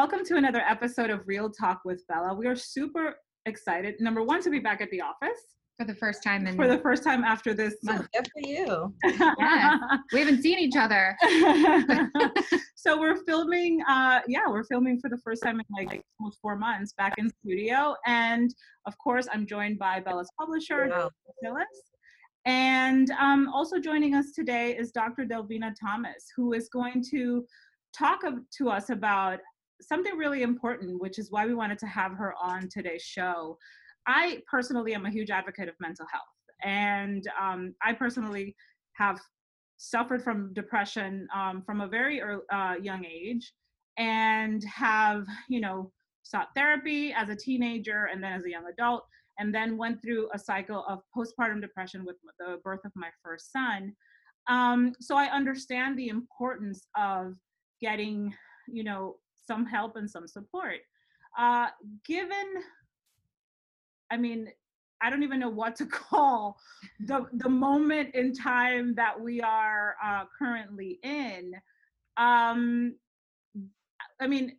welcome to another episode of Real Talk with Bella. We are super excited. Number one, to be back at the office for the first time in for the first time after this month. Good for you. yeah, we haven't seen each other. so we're filming. Uh, yeah, we're filming for the first time in like almost four months back in studio, and of course, I'm joined by Bella's publisher, wow. Phyllis. And um, also joining us today is Dr. Delvina Thomas, who is going to talk to us about something really important, which is why we wanted to have her on today's show. I personally am a huge advocate of mental health, and um, I personally have suffered from depression um, from a very early, uh, young age, and have you know sought therapy as a teenager and then as a young adult, and then went through a cycle of postpartum depression with the birth of my first son. Um, so I understand the importance of getting you know some help and some support. Uh, given, I mean, I don't even know what to call the the moment in time that we are uh, currently in. Um, I mean,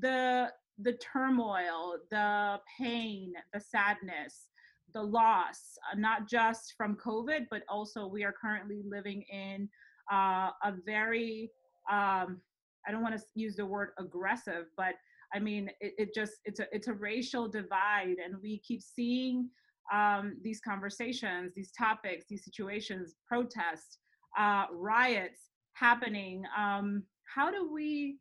the the turmoil, the pain, the sadness, the loss, uh, not just from COVID, but also we are currently living in uh, a very um, I don't want to use the word aggressive, but I mean, it, it just, it's a, it's a racial divide and we keep seeing um, these conversations, these topics, these situations, protests, uh, riots happening. Um, how do we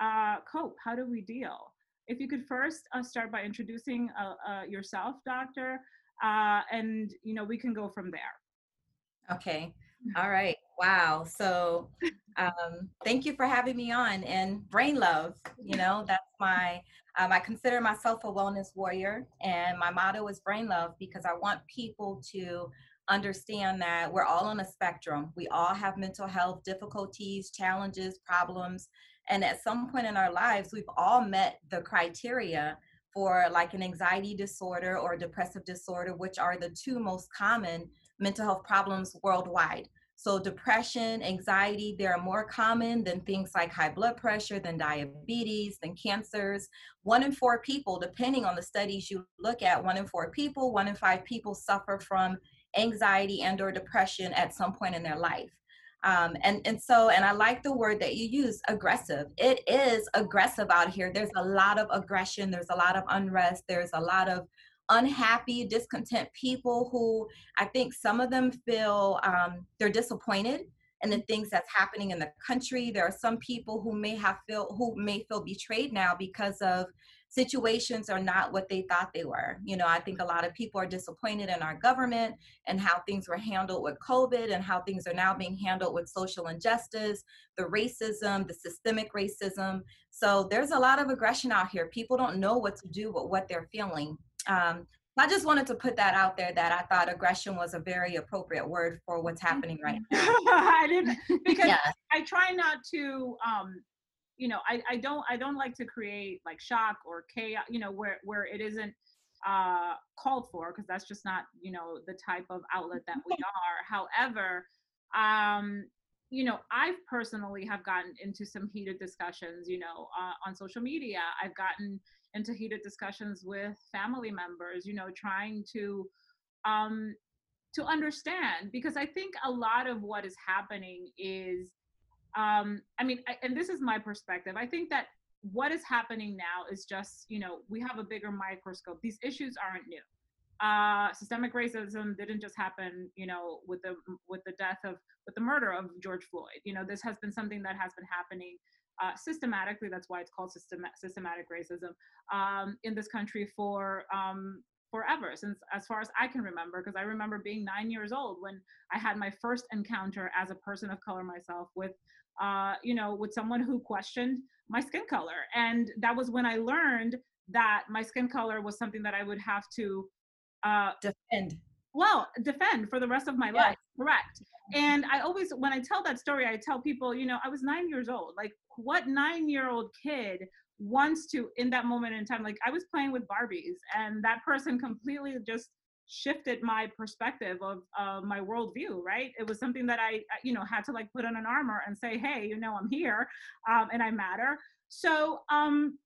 uh, cope? How do we deal? If you could first uh, start by introducing uh, uh, yourself, doctor, uh, and you know we can go from there. Okay. All right. Wow. So um, thank you for having me on and brain love. You know, that's my, um, I consider myself a wellness warrior and my motto is brain love because I want people to understand that we're all on a spectrum. We all have mental health difficulties, challenges, problems. And at some point in our lives, we've all met the criteria for like an anxiety disorder or depressive disorder, which are the two most common mental health problems worldwide. So, depression, anxiety, they are more common than things like high blood pressure, than diabetes, than cancers. One in four people, depending on the studies you look at, one in four people, one in five people suffer from anxiety and or depression at some point in their life. Um, and and so and I like the word that you use, aggressive. It is aggressive out here. There's a lot of aggression. There's a lot of unrest. There's a lot of unhappy, discontent people who I think some of them feel um, they're disappointed in the things that's happening in the country. There are some people who may have feel who may feel betrayed now because of situations are not what they thought they were. You know, I think a lot of people are disappointed in our government and how things were handled with COVID and how things are now being handled with social injustice, the racism, the systemic racism. So there's a lot of aggression out here. People don't know what to do with what they're feeling. Um, I just wanted to put that out there that I thought aggression was a very appropriate word for what's happening right now. I didn't because yeah. I try not to um you know I, I don't I don't like to create like shock or chaos you know where where it isn't uh called for because that's just not you know the type of outlet that we are. However um you know i've personally have gotten into some heated discussions you know uh, on social media. I've gotten into heated discussions with family members, you know, trying to um, to understand because I think a lot of what is happening is, um, I mean, I, and this is my perspective. I think that what is happening now is just, you know, we have a bigger microscope. These issues aren't new. Uh, systemic racism didn't just happen, you know, with the with the death of with the murder of George Floyd. You know, this has been something that has been happening uh, systematically, that's why it's called system, systematic racism, um, in this country for um, forever, since as far as I can remember, because I remember being nine years old when I had my first encounter as a person of color myself with, uh, you know, with someone who questioned my skin color. And that was when I learned that my skin color was something that I would have to uh, defend. Well, defend for the rest of my yeah. life. Correct. And I always, when I tell that story, I tell people, you know, I was nine years old. Like, what nine year old kid wants to, in that moment in time, like, I was playing with Barbies, and that person completely just shifted my perspective of uh, my worldview right? It was something that i you know had to like put on an armor and say hey you know i'm here um, and i matter. So um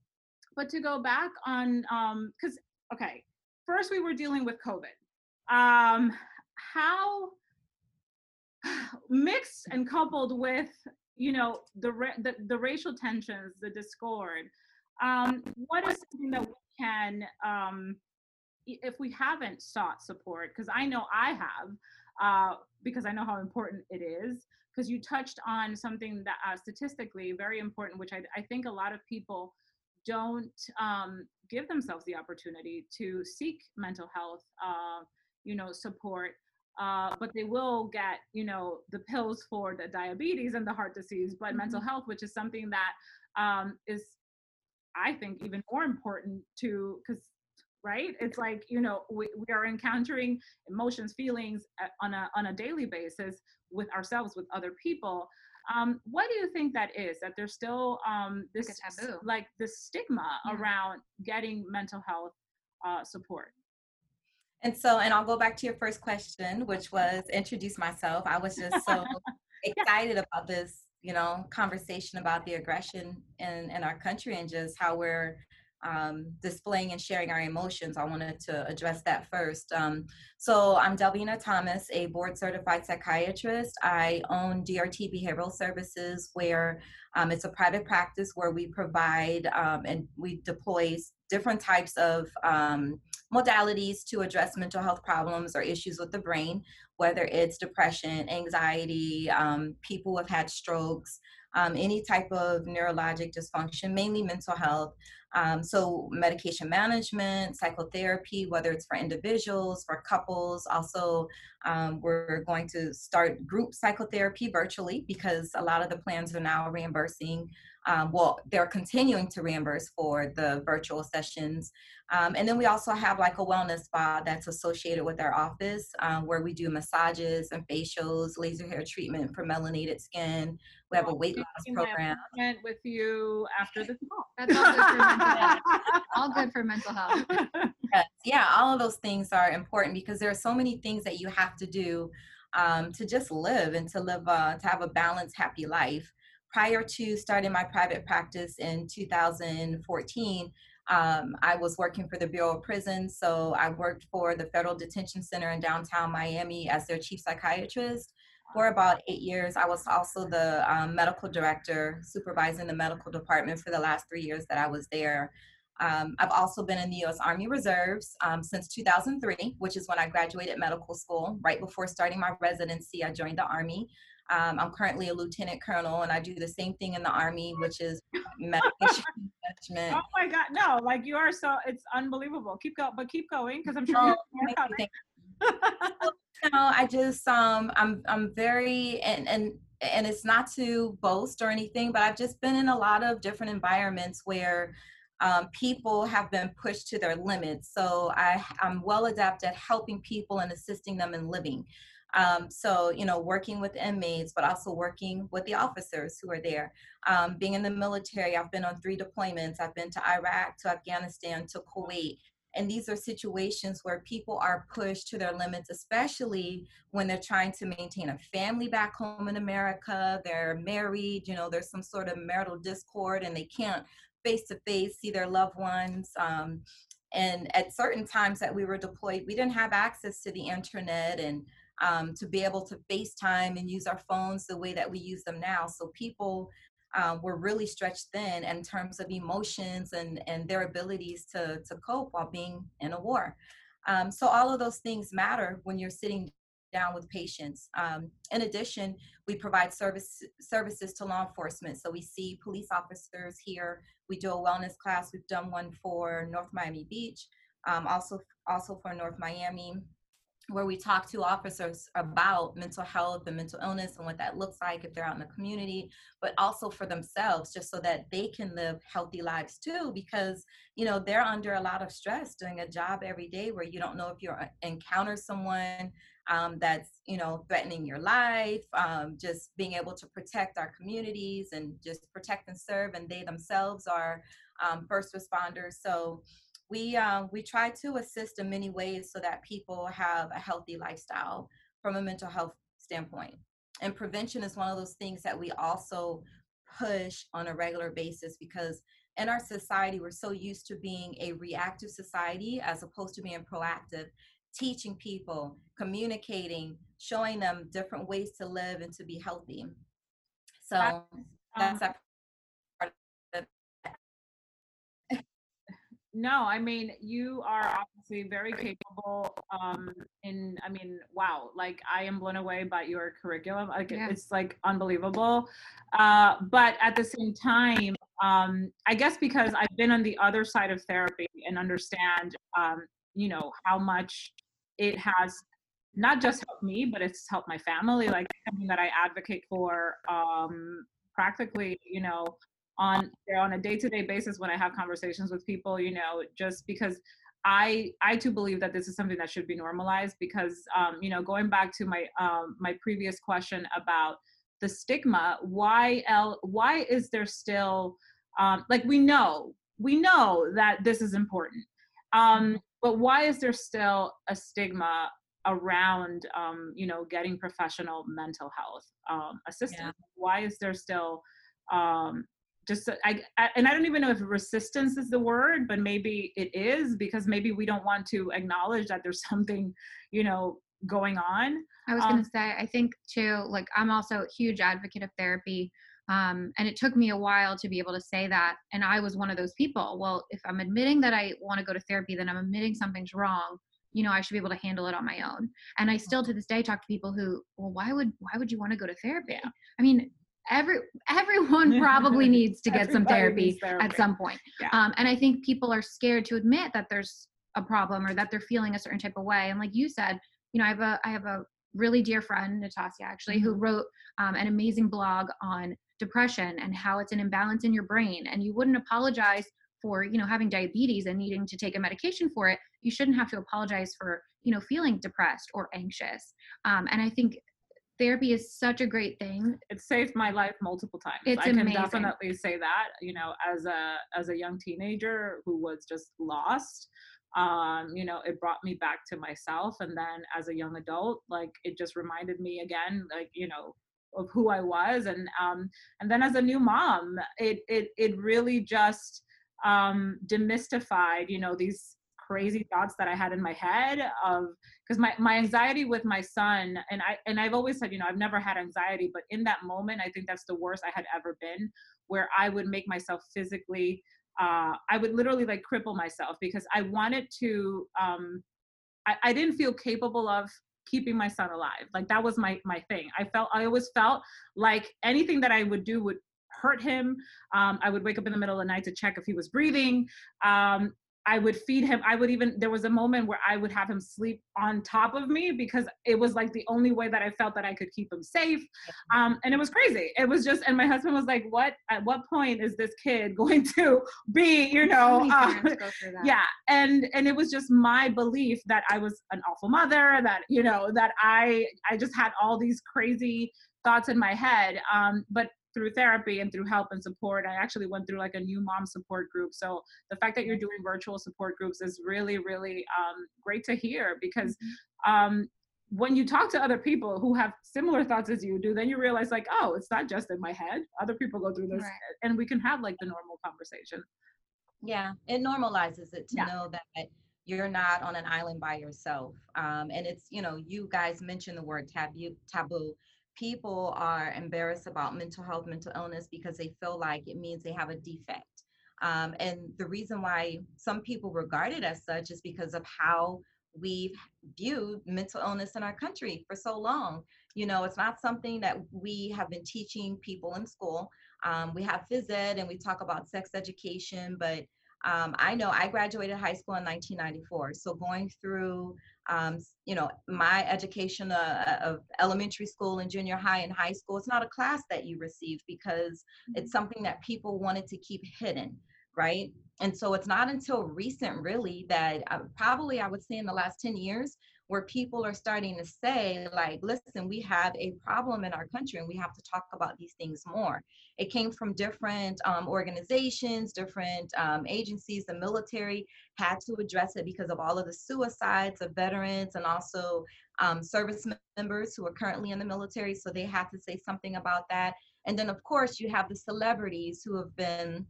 but to go back on um because okay first we were dealing with covid. Um how mixed and coupled with you know the, the the racial tensions the discord um what is something that we can um if we haven't sought support because i know i have uh because i know how important it is because you touched on something that uh, statistically very important which I, I think a lot of people don't um, give themselves the opportunity to seek mental health uh, you know support uh, but they will get you know the pills for the diabetes and the heart disease but mm-hmm. mental health which is something that um, is i think even more important to because right it's like you know we, we are encountering emotions feelings uh, on a on a daily basis with ourselves with other people um, what do you think that is that there's still um, this like, taboo. like the stigma yeah. around getting mental health uh, support and so, and I'll go back to your first question, which was introduce myself. I was just so excited about this, you know, conversation about the aggression in, in our country and just how we're um, displaying and sharing our emotions. I wanted to address that first. Um, so I'm Delvina Thomas, a board certified psychiatrist. I own DRT Behavioral Services, where um, it's a private practice where we provide um, and we deploy different types of um, modalities to address mental health problems or issues with the brain, whether it's depression, anxiety, um, people who have had strokes, any type of neurologic dysfunction, mainly mental health. Um, so, medication management, psychotherapy, whether it's for individuals, for couples. Also, um, we're going to start group psychotherapy virtually because a lot of the plans are now reimbursing um, well, they're continuing to reimburse for the virtual sessions. Um, and then we also have like a wellness spa that's associated with our office um, where we do massages and facials, laser hair treatment for melanated skin. We have a weight loss program. With you after the call. That's all good for mental health. all good for mental health. yes, yeah, all of those things are important because there are so many things that you have to do um, to just live and to live, uh, to have a balanced, happy life prior to starting my private practice in 2014, um, I was working for the Bureau of Prisons. So I worked for the Federal Detention Center in downtown Miami as their chief psychiatrist for about eight years. I was also the um, medical director, supervising the medical department for the last three years that I was there. Um, I've also been in the U.S. Army Reserves um, since 2003, which is when I graduated medical school. Right before starting my residency, I joined the Army. Um, I'm currently a lieutenant colonel, and I do the same thing in the army, which is medication management. Oh my God, no! Like you are so it's unbelievable. Keep going, but keep going because I'm sure. Oh, you know, I just um, I'm I'm very and and and it's not to boast or anything, but I've just been in a lot of different environments where um, people have been pushed to their limits. So I, I'm well adept at helping people and assisting them in living. Um, so, you know, working with inmates, but also working with the officers who are there. Um, being in the military, I've been on three deployments. I've been to Iraq, to Afghanistan, to Kuwait. And these are situations where people are pushed to their limits, especially when they're trying to maintain a family back home in America. They're married, you know, there's some sort of marital discord and they can't face to face see their loved ones. Um, and at certain times that we were deployed, we didn't have access to the internet and um, to be able to FaceTime and use our phones the way that we use them now. So people uh, were really stretched thin in terms of emotions and, and their abilities to, to cope while being in a war. Um, so all of those things matter when you're sitting down with patients. Um, in addition, we provide service services to law enforcement. So we see police officers here. We do a wellness class. We've done one for North Miami Beach, um, also also for North Miami where we talk to officers about mental health and mental illness and what that looks like if they're out in the community but also for themselves just so that they can live healthy lives too because you know they're under a lot of stress doing a job every day where you don't know if you uh, encounter someone um, that's you know threatening your life um, just being able to protect our communities and just protect and serve and they themselves are um, first responders. So we um, we try to assist in many ways so that people have a healthy lifestyle from a mental health standpoint. And prevention is one of those things that we also push on a regular basis because in our society we're so used to being a reactive society as opposed to being proactive teaching people communicating showing them different ways to live and to be healthy so that's um, no i mean you are obviously very capable um in i mean wow like i am blown away by your curriculum like yeah. it's like unbelievable. Uh but at the same time um i guess because i've been on the other side of therapy and understand um you know how much it has not just helped me but it's helped my family like something that i advocate for um practically you know on on a day-to-day basis when i have conversations with people you know just because i i too believe that this is something that should be normalized because um, you know going back to my um, my previous question about the stigma why l why is there still um, like we know we know that this is important um, but why is there still a stigma around um, you know getting professional mental health um, assistance yeah. why is there still um, just I, I, and I don't even know if resistance is the word, but maybe it is because maybe we don't want to acknowledge that there's something, you know, going on. I was um, going to say, I think too, like I'm also a huge advocate of therapy. Um, and it took me a while to be able to say that. And I was one of those people. Well, if I'm admitting that I want to go to therapy, then I'm admitting something's wrong. You know, I should be able to handle it on my own. And I still to this day talk to people who, well, why would why would you want to go to therapy? I mean, every everyone probably needs to get some therapy, therapy, at some point. Yeah. um, and i think people are scared to admit that there's a problem or that they're feeling a certain type of way. And like you said you know i have a i have a really dear friend natasha actually who mm-hmm. wrote um, an amazing blog on depression and how it's an imbalance in your brain. And you wouldn't apologize for you know having diabetes and needing to take a medication for it. You shouldn't have to apologize for you know feeling depressed or anxious. Um, and i think therapy is such a great thing. It saved my life multiple times. It's I amazing. can definitely say that. You know, as a as a young teenager who was just lost, um, you know, it brought me back to myself. And then as a young adult, like it just reminded me again, like you know, of who I was. And um, and then as a new mom, it it it really just um demystified you know these crazy thoughts that I had in my head of because my, my anxiety with my son and I and I've always said, you know, I've never had anxiety, but in that moment, I think that's the worst I had ever been, where I would make myself physically uh, I would literally like cripple myself because I wanted to um I, I didn't feel capable of keeping my son alive. Like that was my my thing. I felt I always felt like anything that I would do would hurt him. Um, I would wake up in the middle of the night to check if he was breathing. Um, I would feed him. I would even, there was a moment where I would have him sleep on top of me because it was like the only way that I felt that I could keep him safe. Um, and it was crazy. It was just, and my husband was like, what, at what point is this kid going to be, you know, uh, yeah. And, and it was just my belief that I was an awful mother, that, you know, that I, I just had all these crazy thoughts in my head. Um, but through therapy and through help and support. I actually went through like a new mom support group. So the fact that you're doing virtual support groups is really, really um, great to hear because mm-hmm. um, when you talk to other people who have similar thoughts as you do, then you realize like, oh, it's not just in my head. Other people go through this, right. and we can have like the normal conversation. Yeah, it normalizes it to yeah. know that you're not on an island by yourself. Um, and it's you know, you guys mentioned the word taboo. Taboo people are embarrassed about mental health, mental illness because they feel like it means they have a defect. Um, and the reason why some people regard it as such is because of how we've viewed mental illness in our country for so long. You know, it's not something that we have been teaching people in school. Um, we have phys ed and we talk about sex education, but um, I know I graduated high school in 1994. So going through, um, you know, my education uh, of elementary school and junior high and high school, it's not a class that you receive because it's mm-hmm. something that people wanted to keep hidden, right? And so it's not until recent, really, that uh, probably I would say in the last 10 years, where people are starting to say, like, listen, we have a problem in our country and we have to talk about these things more. It came from different um, organizations, different um, agencies. The military had to address it because of all of the suicides of veterans and also um, service members who are currently in the military. So they had to say something about that. And then, of course, you have the celebrities who have been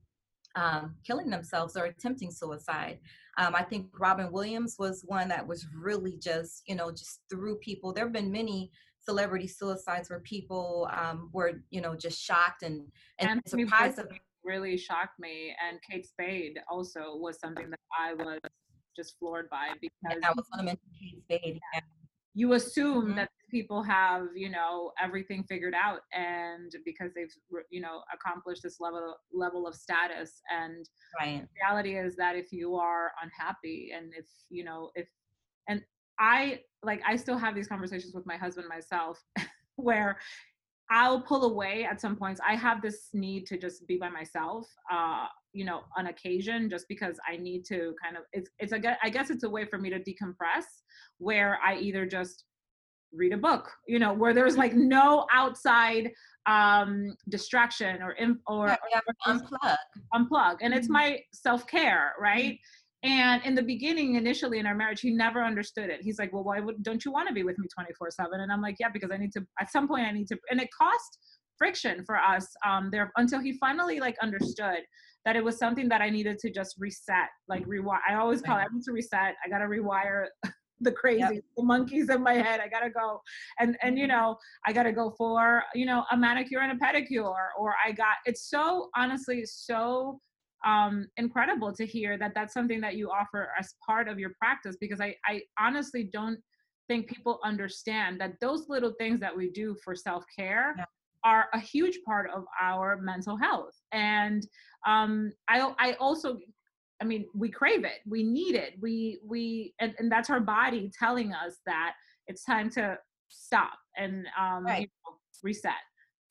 um, killing themselves or attempting suicide. Um, I think Robin Williams was one that was really just, you know, just threw people. There have been many celebrity suicides where people um, were, you know, just shocked and and surprised. Of- really shocked me, and Kate Spade also was something that I was just floored by because I was going to mention Kate Spade. Yeah you assume mm-hmm. that people have you know everything figured out and because they've you know accomplished this level level of status and right. reality is that if you are unhappy and if you know if and i like i still have these conversations with my husband myself where I'll pull away at some points. I have this need to just be by myself, uh, you know, on occasion, just because I need to kind of. It's it's a I guess it's a way for me to decompress, where I either just read a book, you know, where there's like no outside um distraction or or, yeah, or unplug unplug and it's mm-hmm. my self-care right mm-hmm and in the beginning, initially in our marriage, he never understood it. He's like, "Well, why would don't you want to be with me 24/7?" And I'm like, "Yeah, because I need to. At some point, I need to." And it cost friction for us um, there until he finally like understood that it was something that I needed to just reset, like rewire. I always call it, I need to reset. I gotta rewire the crazy, yep. the monkeys in my head. I gotta go, and and you mm-hmm. know, I gotta go for you know a manicure and a pedicure, or I got. It's so honestly so um, incredible to hear that that's something that you offer as part of your practice because I, I honestly don't think people understand that those little things that we do for self-care yeah. are a huge part of our mental health and um, I, I also i mean we crave it we need it we we and, and that's our body telling us that it's time to stop and um, right. you know, reset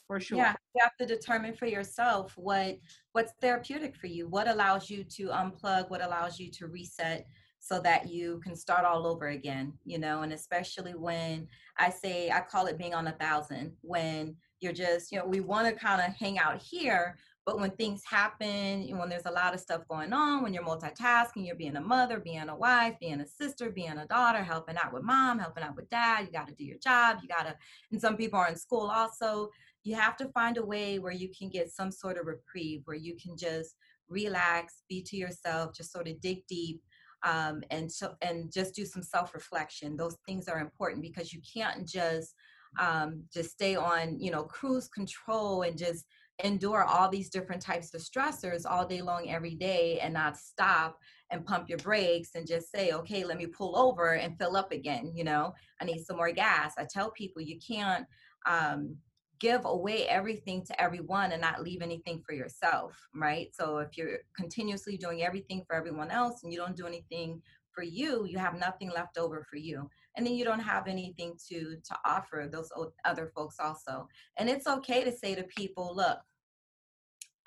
for sure. Yeah, you have to determine for yourself what what's therapeutic for you, what allows you to unplug, what allows you to reset so that you can start all over again, you know, and especially when I say I call it being on a thousand, when you're just, you know, we want to kind of hang out here, but when things happen, when there's a lot of stuff going on, when you're multitasking, you're being a mother, being a wife, being a sister, being a daughter, helping out with mom, helping out with dad, you got to do your job. You got to, and some people are in school also you have to find a way where you can get some sort of reprieve, where you can just relax, be to yourself, just sort of dig deep, um, and so and just do some self-reflection. Those things are important because you can't just um, just stay on, you know, cruise control and just endure all these different types of stressors all day long every day and not stop and pump your brakes and just say okay let me pull over and fill up again you know i need some more gas i tell people you can't um, give away everything to everyone and not leave anything for yourself, right? So if you're continuously doing everything for everyone else and you don't do anything for you, you have nothing left over for you. And then you don't have anything to to offer those other folks also. And it's okay to say to people, look,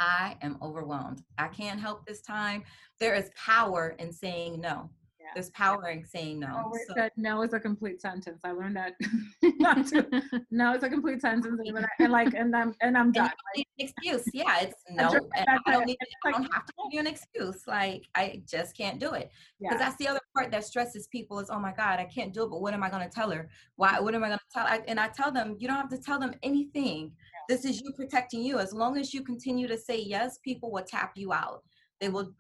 I am overwhelmed. I can't help this time. There is power in saying no there's power in saying no. Oh, Always so. said no is a complete sentence. I learned that not to. no is a complete sentence, and, and like, and I'm and I'm done. And excuse, yeah, it's no, and I don't, need, I don't have to give you an excuse. Like I just can't do it because yeah. that's the other part that stresses people is, oh my god, I can't do it. But what am I going to tell her? Why? What am I going to tell? I, and I tell them, you don't have to tell them anything. This is you protecting you. As long as you continue to say yes, people will tap you out they will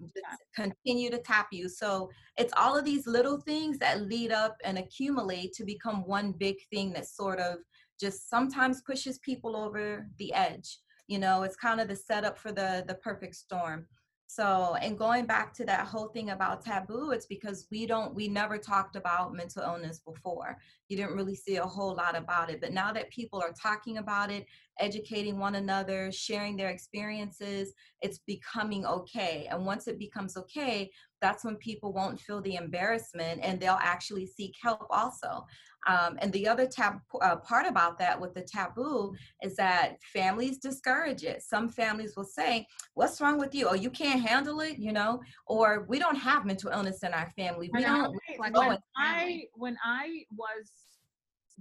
continue to tap you so it's all of these little things that lead up and accumulate to become one big thing that sort of just sometimes pushes people over the edge you know it's kind of the setup for the the perfect storm so, and going back to that whole thing about taboo, it's because we don't, we never talked about mental illness before. You didn't really see a whole lot about it. But now that people are talking about it, educating one another, sharing their experiences, it's becoming okay. And once it becomes okay, that's when people won't feel the embarrassment and they'll actually seek help also. Um, and the other tab- uh, part about that with the taboo is that families discourage it. Some families will say, What's wrong with you? Oh, you can't handle it, you know, or we don't have mental illness in our family. We don't. When, when I, when I was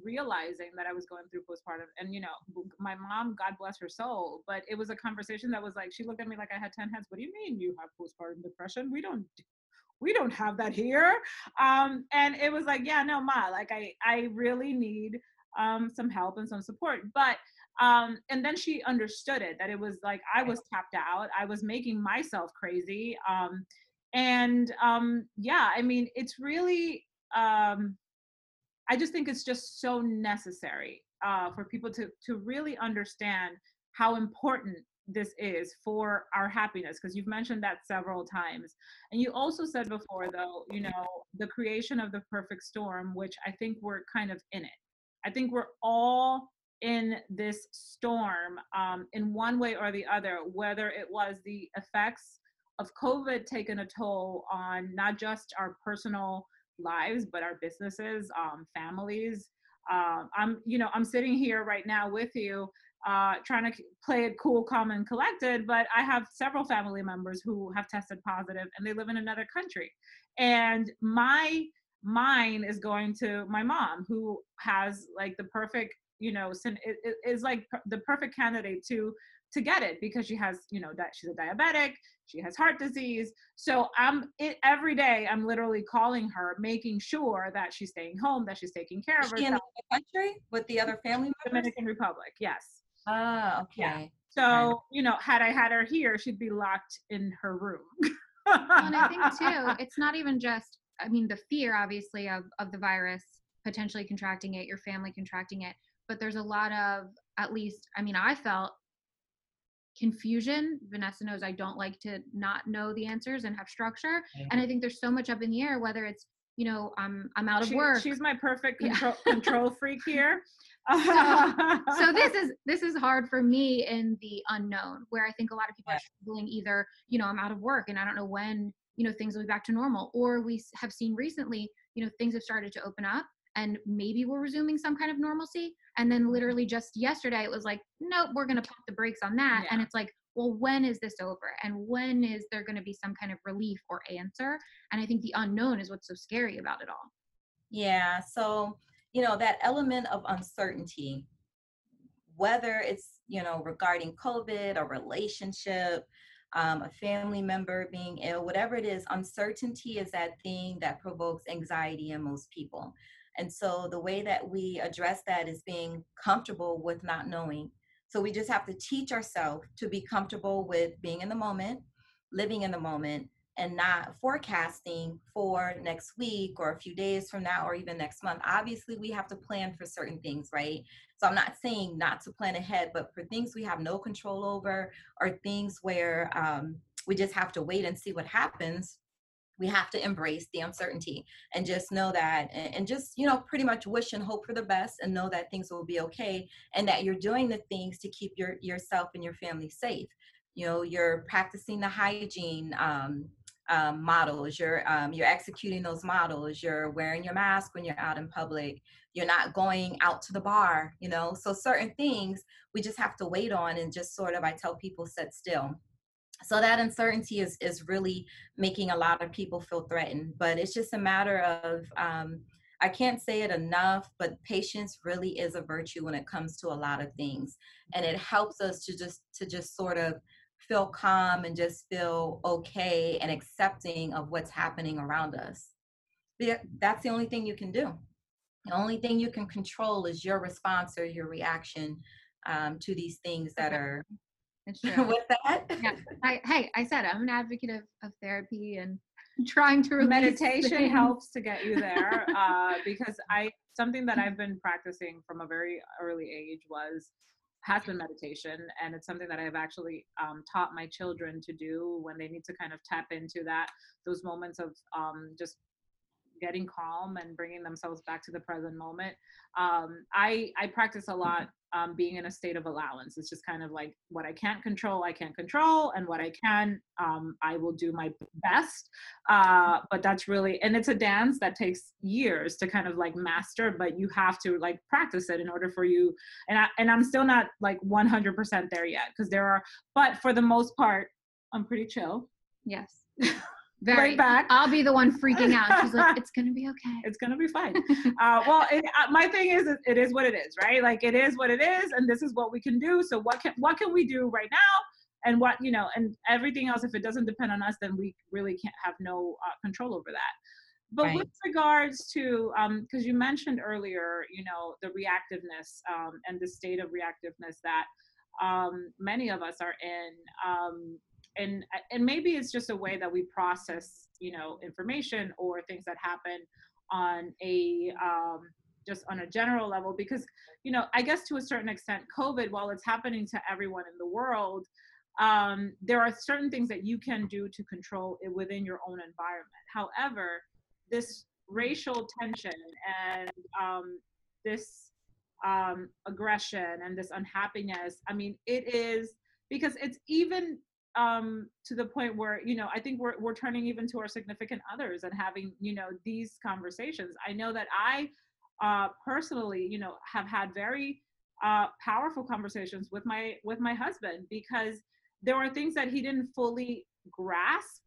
realizing that I was going through postpartum. And, you know, my mom, God bless her soul, but it was a conversation that was like, she looked at me like I had 10 heads. What do you mean you have postpartum depression? We don't we don't have that here. Um, and it was like, yeah, no, ma, like I, I really need um, some help and some support. But um, and then she understood it that it was like I was tapped out. I was making myself crazy. Um, and um, yeah, I mean, it's really um, I just think it's just so necessary uh, for people to to really understand how important this is for our happiness because you've mentioned that several times and you also said before though you know the creation of the perfect storm which i think we're kind of in it i think we're all in this storm um, in one way or the other whether it was the effects of covid taking a toll on not just our personal lives, but our businesses, um, families. Uh, I'm, you know, I'm sitting here right now with you, uh, trying to play it cool, calm, and collected. But I have several family members who have tested positive, and they live in another country. And my mine is going to my mom, who has like the perfect, you know, is like the perfect candidate to to get it because she has, you know, that she's a diabetic, she has heart disease. So I'm it, every day I'm literally calling her, making sure that she's staying home, that she's taking care of herself. in the country with the other family members? Dominican Republic, yes. Ah, okay. Yeah. So, you know, had I had her here, she'd be locked in her room. and I think too, it's not even just I mean the fear obviously of of the virus potentially contracting it, your family contracting it, but there's a lot of at least I mean I felt confusion. Vanessa knows I don't like to not know the answers and have structure. Mm-hmm. And I think there's so much up in the air, whether it's, you know, I'm I'm out of she, work. She's my perfect control yeah. control freak here. so, so, this is this is hard for me in the unknown, where I think a lot of people yeah. are struggling either, you know, I'm out of work and I don't know when, you know, things will be back to normal, or we have seen recently, you know, things have started to open up and maybe we're resuming some kind of normalcy and then literally just yesterday it was like nope we're going to put the brakes on that yeah. and it's like well when is this over? And when is there going to be some kind of relief or answer? And i think the unknown is what's so scary about it all. Yeah so you know that element of uncertainty whether it's you know regarding covid a relationship um, a family member being ill whatever it is uncertainty is that thing that provokes anxiety in most people. And so the way that we address that is being comfortable with not knowing. So we just have to teach ourselves to be comfortable with being in the moment, living in the moment, and not forecasting for next week or a few days from now or even next month. Obviously, we have to plan for certain things, right? So I'm not saying not to plan ahead, but for things we have no control over or things where um, we just have to wait and see what happens, we have to embrace the uncertainty and just know that and, just you know pretty much wish and hope for the best and know that things will be okay and that you're doing the things to keep your yourself and your family safe. You know you're practicing the hygiene um, um, models you're um, you're executing those models you're wearing your mask when you're out in public you're not going out to the bar you know? So certain things we just have to wait on and just sort of i tell people sit still so that uncertainty is is really making a lot of people feel threatened but it's just a matter of um, i can't say it enough but patience really is a virtue when it comes to a lot of things and it helps us to just to just sort of feel calm and just feel okay and accepting of what's happening around us that's the only thing you can do the only thing you can control is your response or your reaction um, to these things that are. with that. Yeah. I, hey, I said I'm an advocate of, of therapy and trying to meditation helps to get you there uh, because I something that I've been practicing from a very early age was has been meditation and it's something that I've actually um, taught my children to do when they need to kind of tap into that those moments of um, just getting calm and bringing themselves back to the present moment. Um, I I practice a lot um, being in a state of allowance. It's just kind of like what I can't control, I can't control, and what I can, um, I will do my best. Uh, but that's really, and it's a dance that takes years to kind of like master, but you have to like practice it in order for you. And I and I'm still not like 100% there yet because there are, but for the most part, I'm pretty chill. Yes. Very right back. I'll be the one freaking out. She's like, "It's gonna be okay. It's gonna be fine." uh, well, it, uh, my thing is, it is what it is, right? Like it is what it is, and this is what we can do. So what can what can we do right now? And what you know, and everything else. If it doesn't depend on us, then we really can't have no uh, control over that. But right. with regards to, because um, you mentioned earlier, you know, the reactiveness um, and the state of reactiveness that um, many of us are in. Um, and and maybe it's just a way that we process you know information or things that happen on a um, just on a general level because you know i guess to a certain extent covid while it's happening to everyone in the world um, there are certain things that you can do to control it within your own environment. However this racial tension and um, this um, aggression and this unhappiness i mean it is because it's even um, to the point where you know i think we're, we're turning even to our significant others and having you know these conversations. I know that i uh, personally you know have had very uh, powerful conversations with my with my husband because there were things that he didn't fully grasp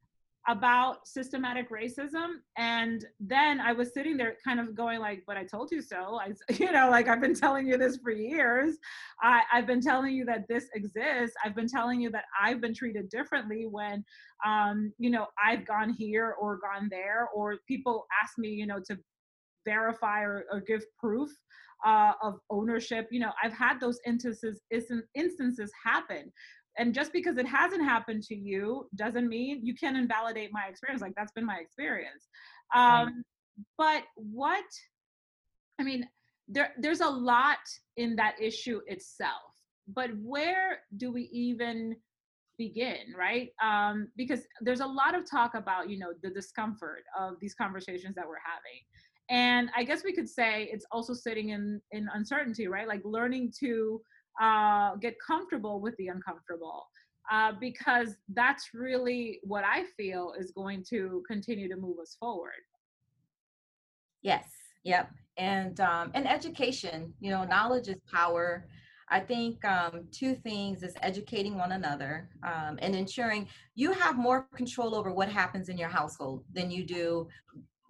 about systematic racism. And then i was sitting there kind of going like but i told you so. I you know like i've been telling you this for years. I, i've been telling you that this exists. I've been telling you that i've been treated differently when um, you know i've gone here or gone there or people ask me you know to verify or, or give proof uh, of ownership. You know i've had those instances instances happen and just because it hasn't happened to you doesn't mean you can invalidate my experience like that's been my experience. Um but what i mean there there's a lot in that issue itself but where do we even begin right? Um because there's a lot of talk about you know the discomfort of these conversations that we're having. And i guess we could say it's also sitting in in uncertainty right? Like learning to uh, get comfortable with the uncomfortable uh, because that's really what I feel is going to continue to move us forward. Yes. Yep. And um, and education, you know, knowledge is power. I think um, two things is educating one another um, and ensuring you have more control over what happens in your household than you do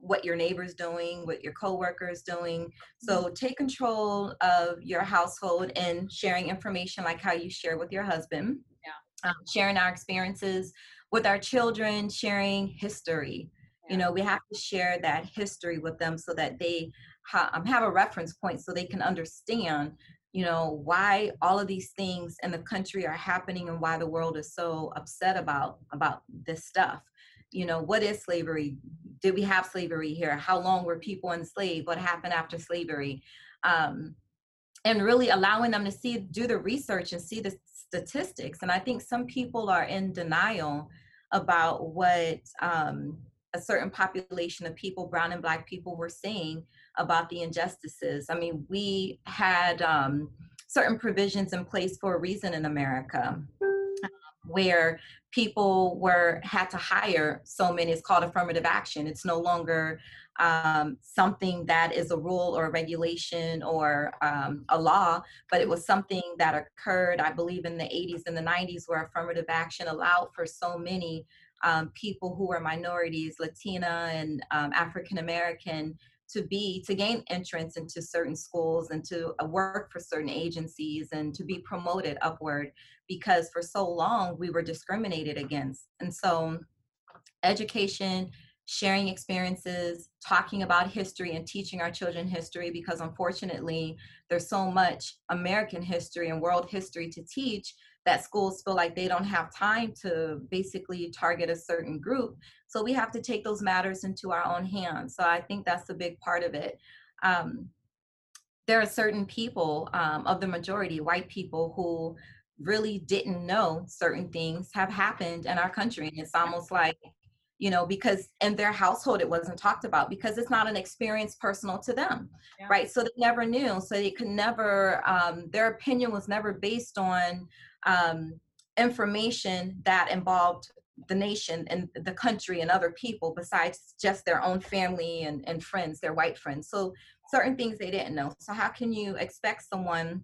what your neighbor's doing, what your coworkers doing. So mm-hmm. take control of your household and sharing information like how you share with your husband. Yeah. Um, sharing our experiences with our children, sharing history. Yeah. You know, we have to share that history with them so that they ha- um, have a reference point so they can understand you know why all of these things in the country are happening and why the world is so upset about about this stuff you know what is slavery? Did we have slavery here? How long were people enslaved? What happened after slavery? Um, and really allowing them to see do the research and see the statistics. And i think some people are in denial about what um, a certain population of people brown and black people were saying about the injustices. I mean we had um, certain provisions in place for a reason in america where people were had to hire so many it's called affirmative action. It's no longer um, something that is a rule or a regulation or um, a law but it was something that occurred i believe in the 80s and the 90s where affirmative action allowed for so many um, people who were minorities latina and um, african american to be to gain entrance into certain schools and to uh, work for certain agencies and to be promoted upward because for so long we were discriminated against. And so education sharing experiences talking about history and teaching our children history because unfortunately there's so much american history and world history to teach that schools feel like they don't have time to basically target a certain group. So we have to take those matters into our own hands. So I think that's a big part of it. Um, there are certain people um, of the majority, white people, who really didn't know certain things have happened in our country. And it's almost like, you know because in their household it wasn't talked about because it's not an experience personal to them yeah. right so they never knew so they could never um, their opinion was never based on um, information that involved the nation and the country and other people besides just their own family and, and friends their white friends. So certain things they didn't know. So how can you expect someone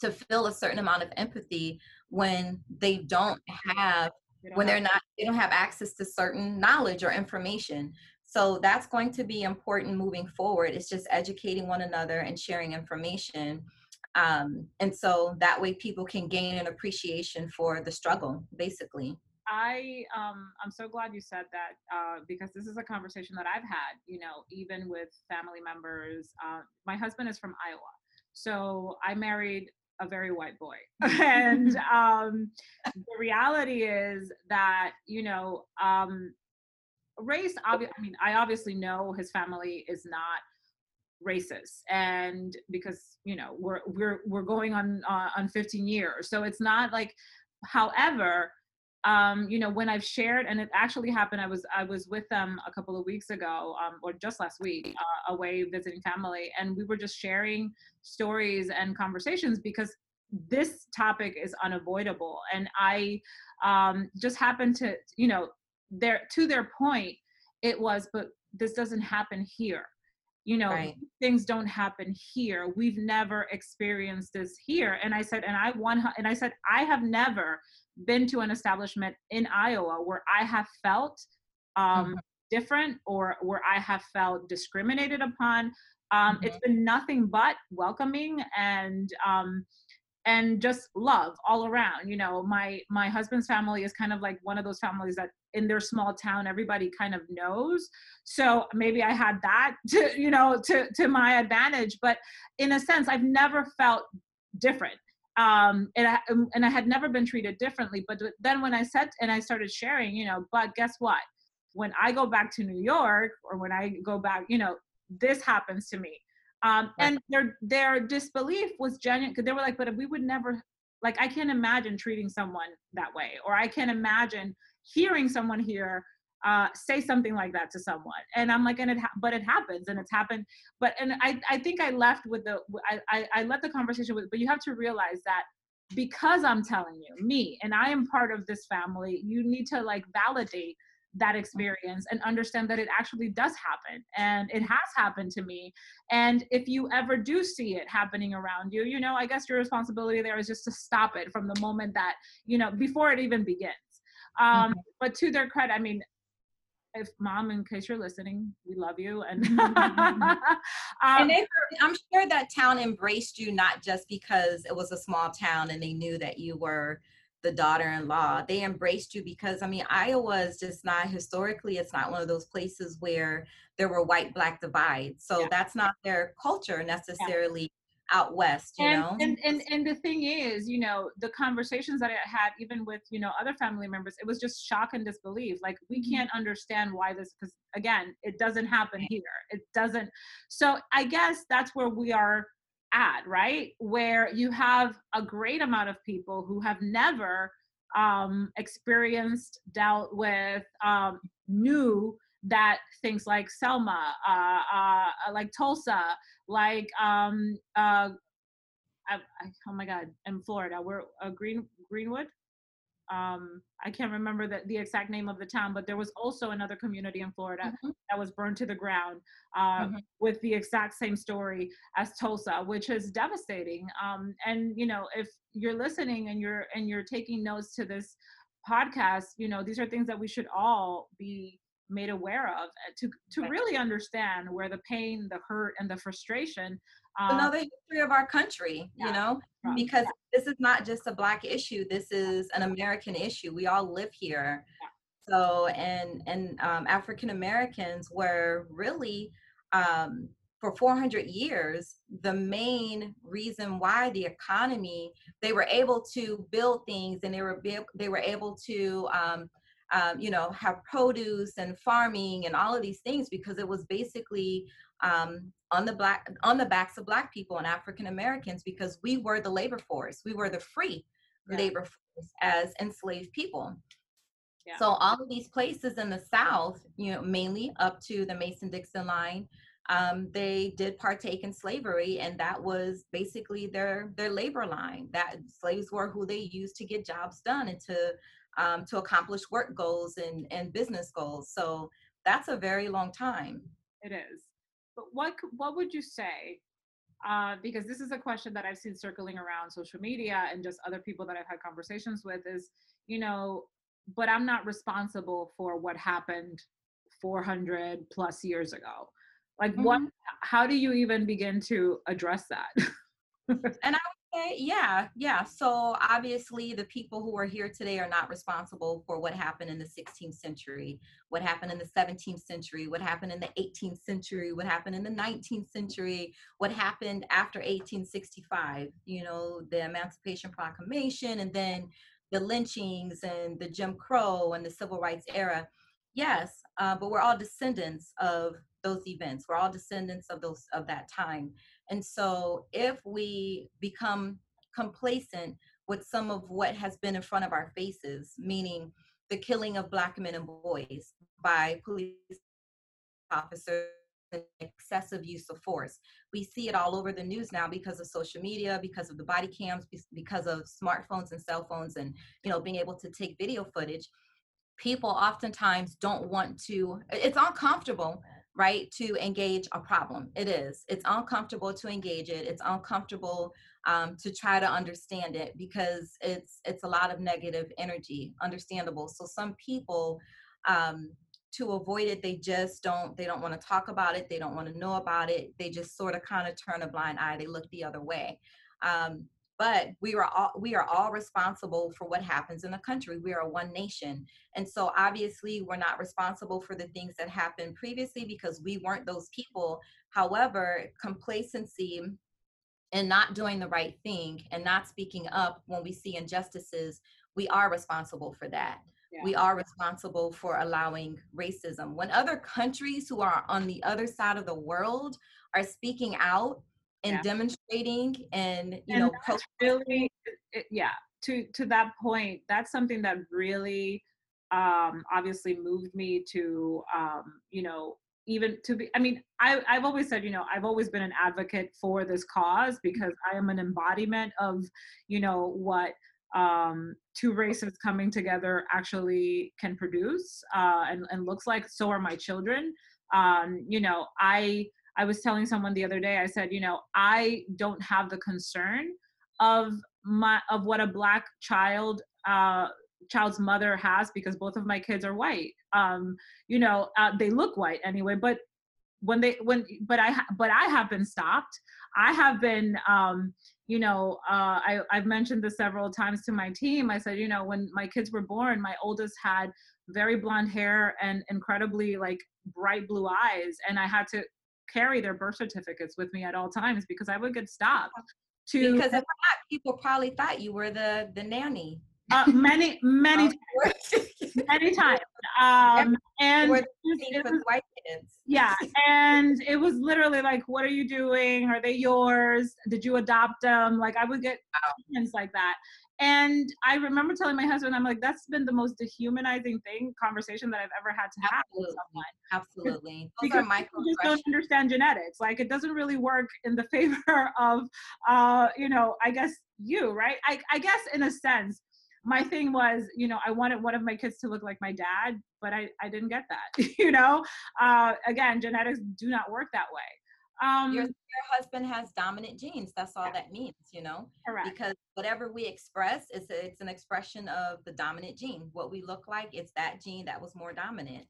to feel a certain amount of empathy when they don't have when they're not they don't have access to certain knowledge or information? So that's going to be important moving forward. It's just educating one another and sharing information um, and so that way people can gain an appreciation for the struggle basically i um, i'm so glad you said that uh, because this is a conversation that i've had you know even with family members uh, my husband is from iowa so i married a very white boy. and um, the reality is that, you know, um, race, obvi- I mean, I obviously know his family is not racist and because you know we're we're we're going on uh, on 15 years. So it's not like however um, you know, when I've shared, and it actually happened, I was I was with them a couple of weeks ago, um, or just last week, uh, away visiting family, and we were just sharing stories and conversations because this topic is unavoidable, and I um, just happened to, you know, their to their point, it was, but this doesn't happen here you know right. things don't happen here we've never experienced this here and i said and i want and i said i have never been to an establishment in iowa where i have felt um, mm-hmm. different or where i have felt discriminated upon um, mm-hmm. it's been nothing but welcoming and um, and just love all around you know my my husband's family is kind of like one of those families that in their small town everybody kind of knows. So maybe i had that to you know to to my advantage but in a sense i've never felt different. Um and I, and I had never been treated differently but then when i said and i started sharing you know but guess what? When i go back to new york or when i go back you know this happens to me um, and their their disbelief was genuine because they were like, but we would never like I can't imagine treating someone that way, or I can't imagine hearing someone here uh, say something like that to someone. And I'm like, and it ha- but it happens, and it's happened. But and I I think I left with the I I, I let the conversation with, but you have to realize that because I'm telling you, me, and I am part of this family, you need to like validate that experience and understand that it actually does happen and it has happened to me. And if you ever do see it happening around you you know i guess your responsibility there is just to stop it from the moment that you know before it even begins. Um mm-hmm. but to their credit i mean if mom in case you're listening we love you and, um, and they, i'm sure that town embraced you not just because it was a small town and they knew that you were the daughter-in-law they embraced you because i mean iowa is just not historically it's not one of those places where there were white black divides so yeah. that's not their culture necessarily yeah. out west you and, know and, and and the thing is you know the conversations that i had even with you know other family members it was just shock and disbelief like we mm-hmm. can't understand why this because again it doesn't happen here it doesn't so i guess that's where we are right? Where you have a great amount of people who have never um, experienced, dealt with, um, knew that things like Selma, uh, uh, like Tulsa, like um, uh, I, I, oh my God, in Florida, we're uh, Green Greenwood, um, I can't remember the, the exact name of the town, but there was also another community in Florida mm-hmm. that was burned to the ground uh, mm-hmm. with the exact same story as Tulsa, which is devastating. Um, and you know, if you're listening and you're and you're taking notes to this podcast, you know, these are things that we should all be made aware of uh, to to really understand where the pain, the hurt, and the frustration um, another history of our country yeah. you know because yeah. this is not just a black issue this is an american issue we all live here yeah. so and and um, african americans were really um, for 400 years the main reason why the economy they were able to build things and they were they were able to um, um, you know have produce and farming and all of these things because it was basically um, on the black on the backs of black people and African Americans because we were the labor force. We were the free yeah. labor force as enslaved people. Yeah. So all of these places in the South, you know, mainly up to the Mason-Dixon line, um, they did partake in slavery, and that was basically their their labor line. That slaves were who they used to get jobs done and to um, to accomplish work goals and and business goals. So that's a very long time. It is. But what what would you say? Uh, because this is a question that I've seen circling around social media and just other people that I've had conversations with is, you know, but I'm not responsible for what happened 400 plus years ago. Like, mm-hmm. what? How do you even begin to address that? and I Okay, yeah, yeah. So obviously, the people who are here today are not responsible for what happened in the 16th century, what happened in the 17th century, what happened in the 18th century, what happened in the 19th century, what happened after 1865, you know, the Emancipation Proclamation, and then the lynchings and the Jim Crow and the Civil Rights era. Yes, uh, but we're all descendants of those events. We're all descendants of those of that time. And so if we become complacent with some of what has been in front of our faces, meaning the killing of black men and boys by police officers excessive use of force. We see it all over the news now because of social media, because of the body cams, because of smartphones and cell phones and you know being able to take video footage. People oftentimes don't want to it's uncomfortable right to engage a problem. It is. It's uncomfortable to engage it. It's uncomfortable um, to try to understand it because it's it's a lot of negative energy understandable. So some people um, to avoid it they just don't they don't want to talk about it they don't want to know about it they just sort of kind of turn a blind eye they look the other way. Um, but we are all we are all responsible for what happens in the country. We are one nation. And so obviously we're not responsible for the things that happened previously because we weren't those people. However complacency and not doing the right thing and not speaking up when we see injustices we are responsible for that. Yeah. we are responsible for allowing racism. When other countries who are on the other side of the world are speaking out and yeah. demonstrating and you and know really it, yeah to to that point that's something that really um obviously moved me to um you know even to be i mean I, i've always said you know i've always been an advocate for this cause because i am an embodiment of you know what um, two races coming together actually can produce uh, and, and looks like so are my children. Um, you know i I was telling someone the other day, I said, you know, I don't have the concern of my of what a black child uh, child's mother has because both of my kids are white. Um, you know, uh, they look white anyway, but when they when but I but I have been stopped. I have been um, you know, uh, I, I've mentioned this several times to my team. I said, you know, when my kids were born, my oldest had very blonde hair and incredibly like bright blue eyes, and I had to carry their birth certificates with me at all times because I would get stopped. To because if not, people probably thought you were the the nanny. Uh, many many times, many times. Um, and it was, white kids. yeah, and it was literally like, "What are you doing? Are they yours? Did you adopt them?" Like I would get comments like that, and I remember telling my husband, I'm like, that's been the most dehumanizing thing, conversation that I've ever had to have Absolutely. with someone. Absolutely. because people just don't understand genetics. Like it doesn't really work in the favor of, uh, you know, I guess you, right? I, I guess in a sense, my thing was, you know, I wanted one of my kids to look like my dad, but I, I didn't get that, you know? Uh, again, genetics do not work that way. Um, your, your husband has dominant genes. That's all that means, you know. Correct. Because whatever we express is it's an expression of the dominant gene. What we look like, it's that gene that was more dominant.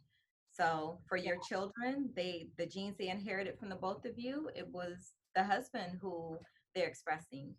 So for your children, they the genes they inherited from the both of you, it was the husband who they're expressing.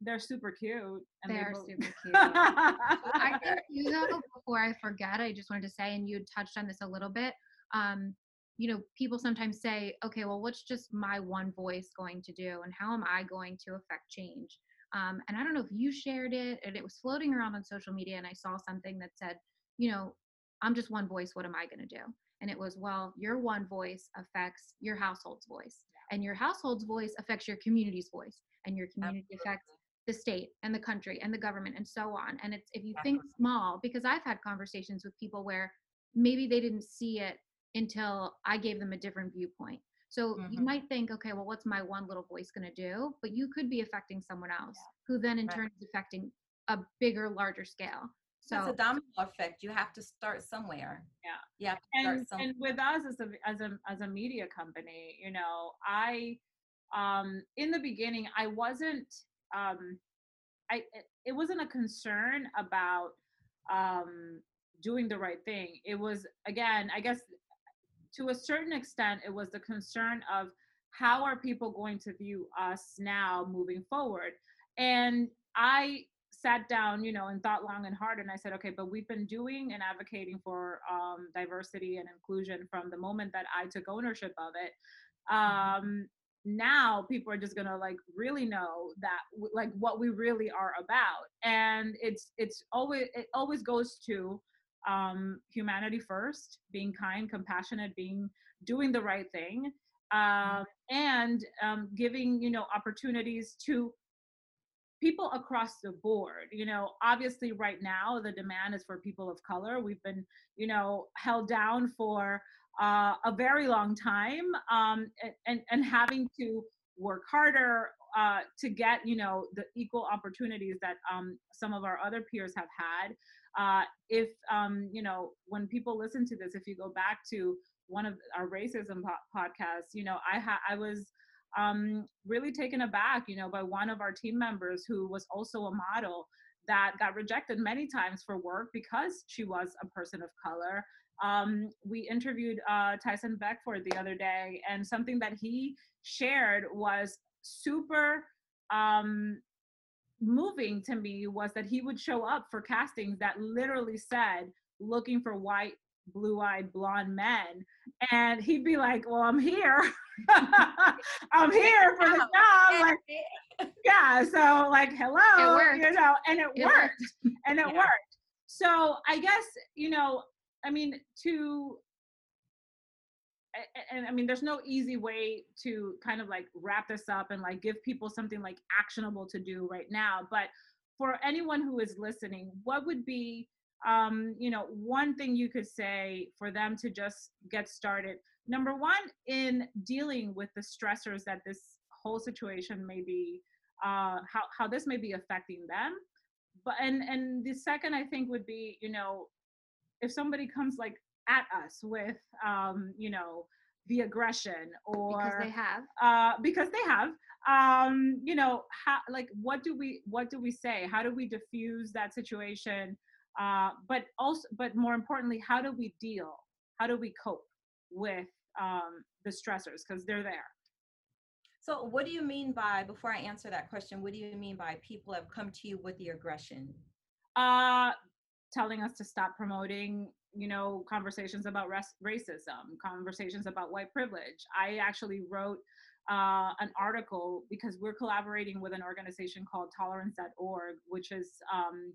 They're super cute. And they're both- super cute. I think you know, before I forget, I just wanted to say, and you touched on this a little bit. Um, you know, people sometimes say, okay, well, what's just my one voice going to do? And how am I going to affect change? Um, and I don't know if you shared it and it was floating around on social media and I saw something that said, you know, I'm just one voice. What am I going to do? And it was, well, your one voice affects your household's voice and your household's voice affects your community's voice and your community Absolutely. affects the state and the country and the government and so on. And it's if you think small, because I've had conversations with people where maybe they didn't see it until I gave them a different viewpoint. So mm-hmm. you might think, okay, well, what's my one little voice going to do? But you could be affecting someone else yeah. who then in right. turn is affecting a bigger, larger scale. So it's a domino effect. You have to start somewhere. Yeah. Yeah. And, and with us as a as a as a media company, you know, I um in the beginning I wasn't um I it, it wasn't a concern about um doing the right thing. It was again, I guess to a certain extent it was the concern of how are people going to view us now moving forward. And I sat down, you know, and thought long and hard. And I said, okay, but we've been doing and advocating for um, diversity and inclusion from the moment that I took ownership of it. Mm-hmm. Um, now people are just gonna like really know that like what we really are about and it's it's always it always goes to um humanity first being kind compassionate being doing the right thing mm-hmm. um and um giving you know opportunities to people across the board. You know obviously right now the demand is for people of color. We've been you know held down for uh, a very long time um, and, and having to work harder uh, to get you know the equal opportunities that um, some of our other peers have had uh, if um, you know when people listen to this if you go back to one of our racism po- podcasts you know i ha- i was um, really taken aback, you know, by one of our team members who was also a model that got rejected many times for work because she was a person of color. Um, we interviewed uh, Tyson Beckford the other day, and something that he shared was super um, moving to me was that he would show up for castings that literally said looking for white blue-eyed blonde men. And he'd be like well i'm here. I'm here for the job. Like yeah so like hello you know and it, it worked. worked. And it yeah. worked. So i guess you know i mean to and I mean, there's no easy way to kind of like wrap this up and like give people something like actionable to do right now. But for anyone who is listening, what would be um, you know, one thing you could say for them to just get started. Number one, in dealing with the stressors that this whole situation may be, uh, how how this may be affecting them. But and and the second, I think, would be, you know, if somebody comes like at us with, um, you know, the aggression or because they have uh, because they have um you know how like what do we what do we say how do we diffuse that situation uh, but also, but more importantly, how do we deal? How do we cope with um, the stressors because they're there? So, what do you mean by before I answer that question? What do you mean by people have come to you with the aggression? Uh, telling us to stop promoting you know conversations about res- racism conversations about white privilege i actually wrote uh, an article because we're collaborating with an organization called tolerance.org which is um,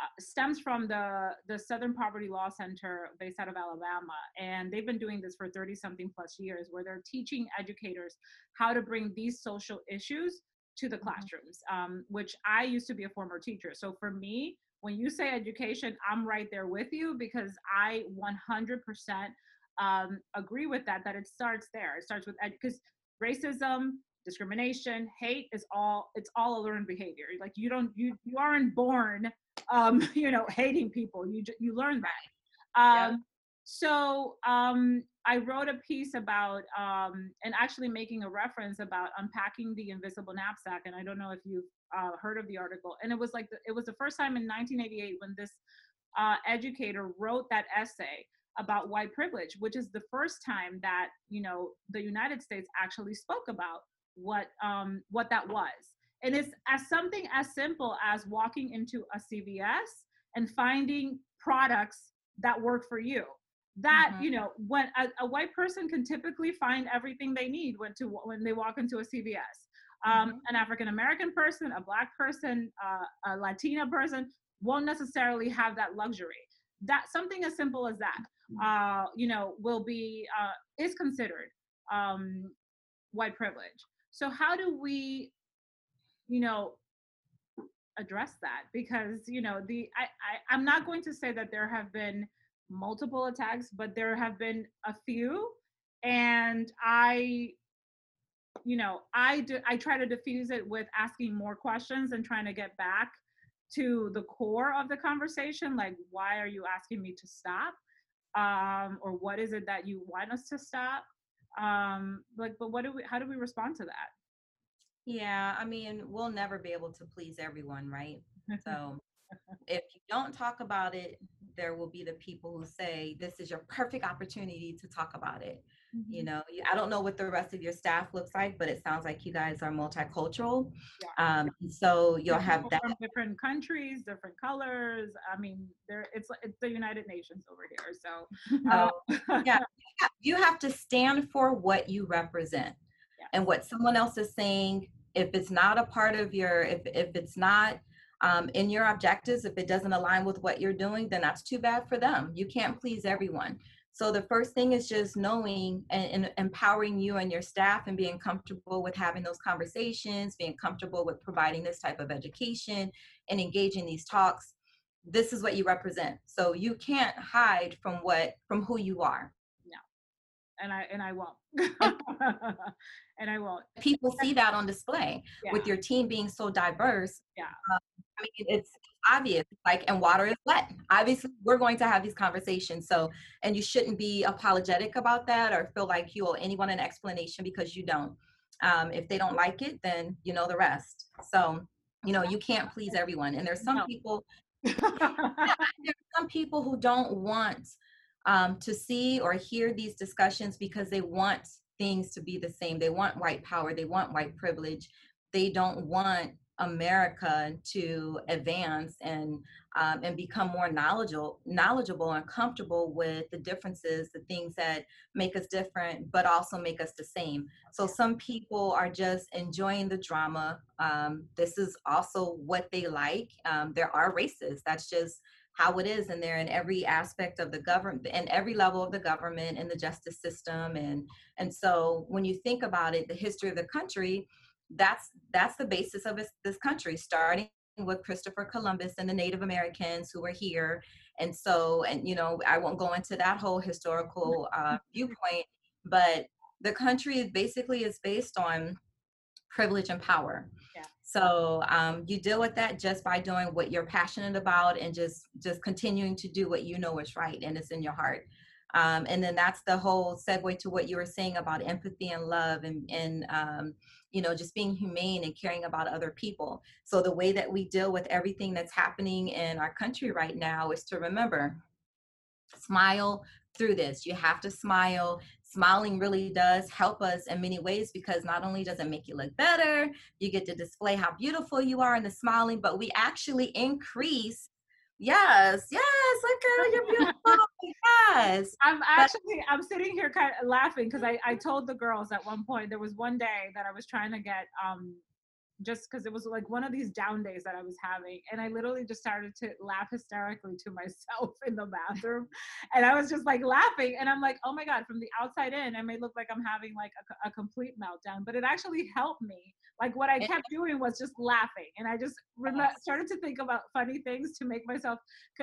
uh, stems from the the Southern Poverty Law Center based out of Alabama, and they've been doing this for 30 something plus years, where they're teaching educators how to bring these social issues to the mm-hmm. classrooms. Um, which I used to be a former teacher, so for me, when you say education, I'm right there with you because I 100% um, agree with that. That it starts there. It starts with because ed- racism, discrimination, hate is all it's all a learned behavior. Like you don't you you aren't born um, you know, hating people. You you learn that. Um. So um, I wrote a piece about um, and actually making a reference about unpacking the invisible knapsack. And I don't know if you've uh, heard of the article. And it was like the, it was the first time in 1988 when this uh, educator wrote that essay about white privilege, which is the first time that you know the United States actually spoke about what um, what that was. And it's as something as simple as walking into a CVS and finding products that work for you. That mm-hmm. you know, when a, a, white person can typically find everything they need when to when they walk into a CVS. Um, mm-hmm. An African American person, a black person, uh, a Latina person won't necessarily have that luxury. That something as simple as that, mm-hmm. uh, you know, will be uh, is considered um, white privilege. So how do we you know, address that because you know the I, I i'm not going to say that there have been multiple attacks but there have been a few. And i you know i do i try to diffuse it with asking more questions and trying to get back to the core of the conversation like why are you asking me to stop? Um or what is it that you want us to stop? Um like but what do we how do we respond to that? Yeah i mean we'll never be able to please everyone right? So if you don't talk about it there will be the people who say this is your perfect opportunity to talk about it mm-hmm. you know i don't know what the rest of your staff looks like but it sounds like you guys are multicultural yeah. um, so you'll have that from different countries different colors i mean there it's it's the united nations over here so uh, yeah you have to stand for what you represent yeah. and what someone else is saying if it's not a part of your if if it's not um, in your objectives, if it doesn't align with what you're doing, then that's too bad for them. You can't please everyone. So the first thing is just knowing and, and, empowering you and your staff and being comfortable with having those conversations, being comfortable with providing this type of education and engaging these talks. This is what you represent. So you can't hide from what from who you are. No. And I and I won't. and I won't. People see that on display yeah. with your team being so diverse. Yeah. Um, I mean, it's obvious, like, and water is wet. Obviously, we're going to have these conversations. So, and you shouldn't be apologetic about that or feel like you owe anyone an explanation because you don't. Um, if they don't like it, then you know the rest. So, you know, you can't please everyone. And there's some no. people, there's some people who don't want um, to see or hear these discussions because they want things to be the same. They want white power, they want white privilege. They don't want America to advance and um, and become more knowledgeable, knowledgeable and comfortable with the differences, the things that make us different, but also make us the same. So some people are just enjoying the drama. Um, this is also what they like. Um, there are races. That's just how it is and they're in every aspect of the government and every level of the government and the justice system and and so when you think about it the history of the country that's that's the basis of this, this country starting with Christopher Columbus and the Native Americans who were here. And so, and you know, I won't go into that whole historical uh, viewpoint, but the country basically is based on privilege and power. Yeah. So um, you deal with that just by doing what you're passionate about and just just continuing to do what you know is right and it's in your heart. Um, and then that's the whole segue to what you were saying about empathy and love and, and um, you know, just being humane and caring about other people. So the way that we deal with everything that's happening in our country right now is to remember, smile through this. You have to smile. Smiling really does help us in many ways because not only does it make you look better, you get to display how beautiful you are in the smiling, but we actually increase Yes, yes, look girl, you're beautiful. yes. I'm actually I'm sitting here kind of laughing because I, I told the girls at one point there was one day that I was trying to get um just because it was like one of these down days that I was having. And I literally just started to laugh hysterically to myself in the bathroom. And I was just like laughing. And I'm like, oh my God, from the outside in, I may look like I'm having like a, a complete meltdown, but it actually helped me. Like what I kept doing was just laughing. And I just started to think about funny things to make myself,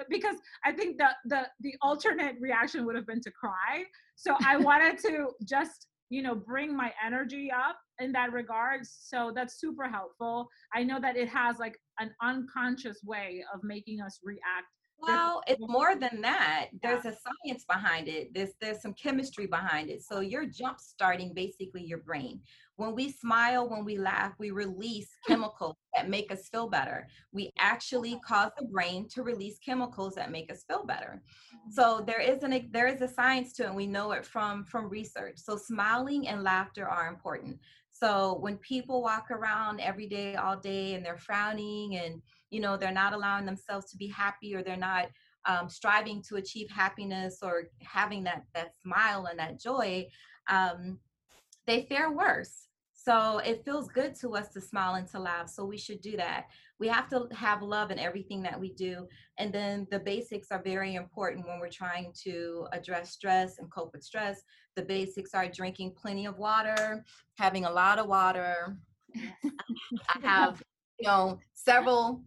because I think the, the, the alternate reaction would have been to cry. So I wanted to just you know bring my energy up in that regard. So that's super helpful. I know that it has like an unconscious way of making us react. Well it's more than that. There's a science behind it. There's there's some chemistry behind it. So you're jump starting basically your brain when we smile, when we laugh, we release chemicals that make us feel better. We actually cause the brain to release chemicals that make us feel better. So there is an there is a science to it, and we know it from from research. So smiling and laughter are important. So when people walk around every day, all day, and they're frowning, and you know they're not allowing themselves to be happy, or they're not um, striving to achieve happiness, or having that that smile and that joy, um, they fare worse. So it feels good to us to smile and to laugh. So we should do that. We have to have love in everything that we do. And then the basics are very important when we're trying to address stress and cope with stress. The basics are drinking plenty of water, having a lot of water. I have you know, several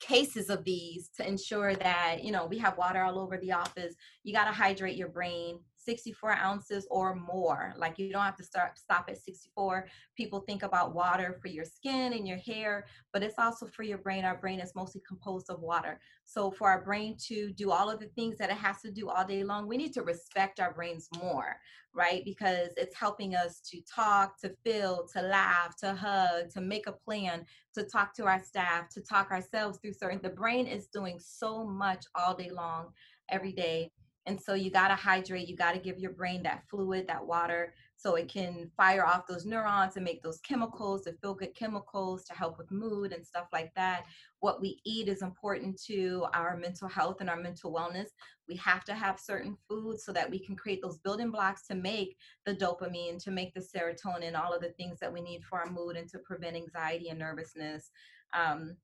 cases of these to ensure that you know we have water all over the office you got to hydrate your brain 64 ounces or more. Like you don't have to start stop at 64. People think about water for your skin and your hair, but it's also for your brain. Our brain is mostly composed of water. So for our brain to do all of the things that it has to do all day long, we need to respect our brains more, right? Because it's helping us to talk, to feel, to laugh, to hug, to make a plan, to talk to our staff, to talk ourselves through certain the brain is doing so much all day long every day and so you got to hydrate, you got to give your brain that fluid, that water, so it can fire off those neurons and make those chemicals, the feel good chemicals to help with mood and stuff like that. What we eat is important to our mental health and our mental wellness. We have to have certain foods so that we can create those building blocks to make the dopamine, to make the serotonin, all of the things that we need for our mood and to prevent anxiety and nervousness. Um,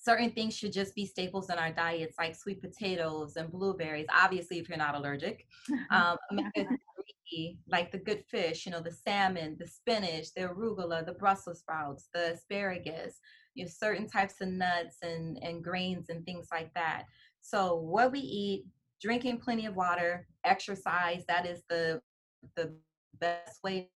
certain things should just be staples in our diets, like sweet potatoes and blueberries. Obviously, if you're not allergic, um, like the good fish, you know, the salmon, the spinach, the arugula, the Brussels sprouts, the asparagus, you know, certain types of nuts and, and grains and things like that. So, what we eat, drinking plenty of water, exercise, that is the the best way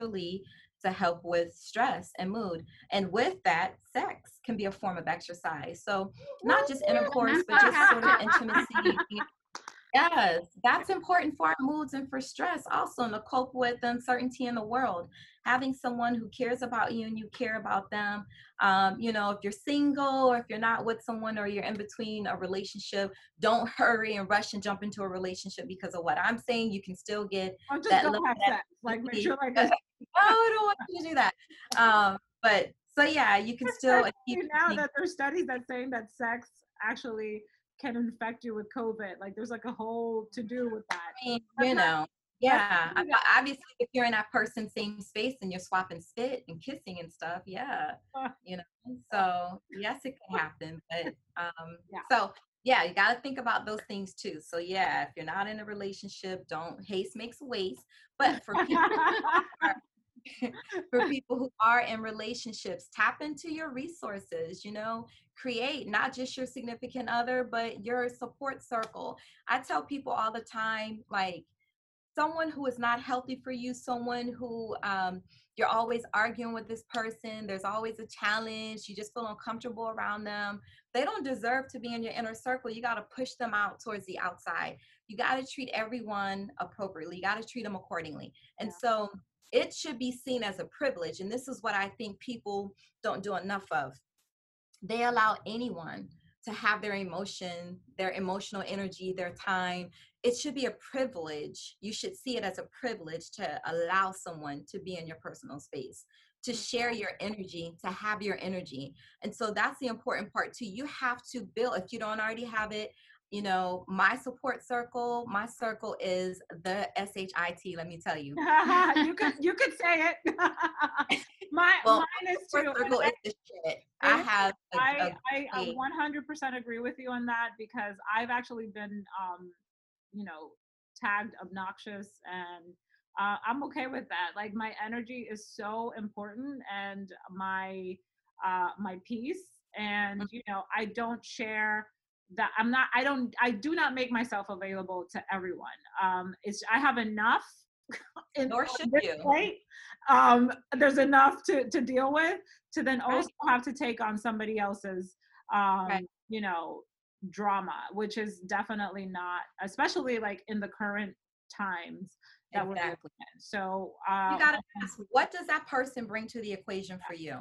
naturally to help with stress and mood. And with that, sex can be a form of exercise. So not oh, just intercourse, but just sort of intimacy. Yes, that's important for our moods and for stress also and to cope with uncertainty in the world. Having someone who cares about you and you care about them. Um, you know, if you're single or if you're not with someone or you're in between a relationship, don't hurry and rush and jump into a relationship because of what I'm saying. You can still get oh, that. Don't have sex. Like make sure like I don't want you to do that. Um, but so yeah, you can still now that there's studies that saying that sex actually can infect you with COVID. Like there's like a whole to do with that. I mean, you know, yeah. Obviously, if you're in that person's same space and you're swapping spit and kissing and stuff, yeah, you know. So yes, it can happen. But um, yeah. so yeah, you got to think about those things too. So yeah, if you're not in a relationship, don't haste makes waste. But for people for people who are in relationships tap into your resources you know create not just your significant other but your support circle. I tell people all the time like someone who is not healthy for you someone who um, you're always arguing with this person there's always a challenge you just feel uncomfortable around them they don't deserve to be in your inner circle you got to push them out towards the outside. You got to treat everyone appropriately you got to treat them accordingly. And yeah. so it should be seen as a privilege. And this is what I think people don't do enough of. They allow anyone to have their emotion, their emotional energy, their time. It should be a privilege. You should see it as a privilege to allow someone to be in your personal space, to mm-hmm. share your energy, to have your energy. And so that's the important part too. You have to build, if you don't already have it, you know, my support circle, my circle is the SHIT, let me tell you. you could you could say it. my well, mine is too. Circle is the shit. I have a, I, a, I 100% agree with you on that because I've actually been um, you know, tagged obnoxious and uh, I'm okay with that. Like my energy is so important and my uh my peace and mm. you know, I don't share that I'm not I don't I do not make myself available to everyone. Um it's I have enough in Nor should you. Right? Um there's enough to to deal with to then also right. have to take on somebody else's um right. you know drama which is definitely not especially like in the current times that exactly. we're in. So uh, you gotta ask, what does that person bring to the equation for you?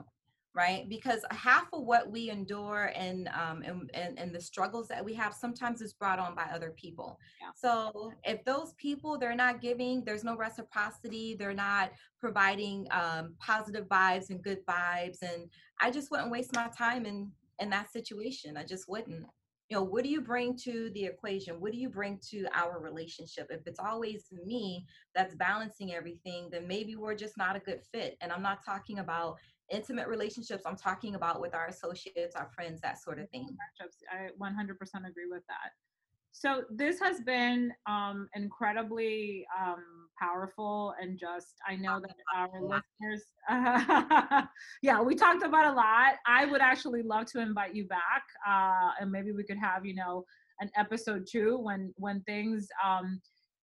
Right? Because half of what we endure and um and, and, and the struggles that we have sometimes is brought on by other people. Yeah. so if those people they're not giving there's no reciprocity they're not providing um, positive vibes and good vibes and i just wouldn't waste my time in in that situation. I just wouldn't. You know what do you bring to the equation? What do you bring to our relationship? If it's always me that's balancing everything then maybe we're just not a good fit. And i'm not talking about intimate relationships i'm talking about with our associates our friends that sort of thing. i 100% agree with that. So this has been um, incredibly um, powerful and just, I know that our listeners, yeah, we talked about a lot. I would actually love to invite you back uh, and maybe we could have, you know, an episode two when, when things, um,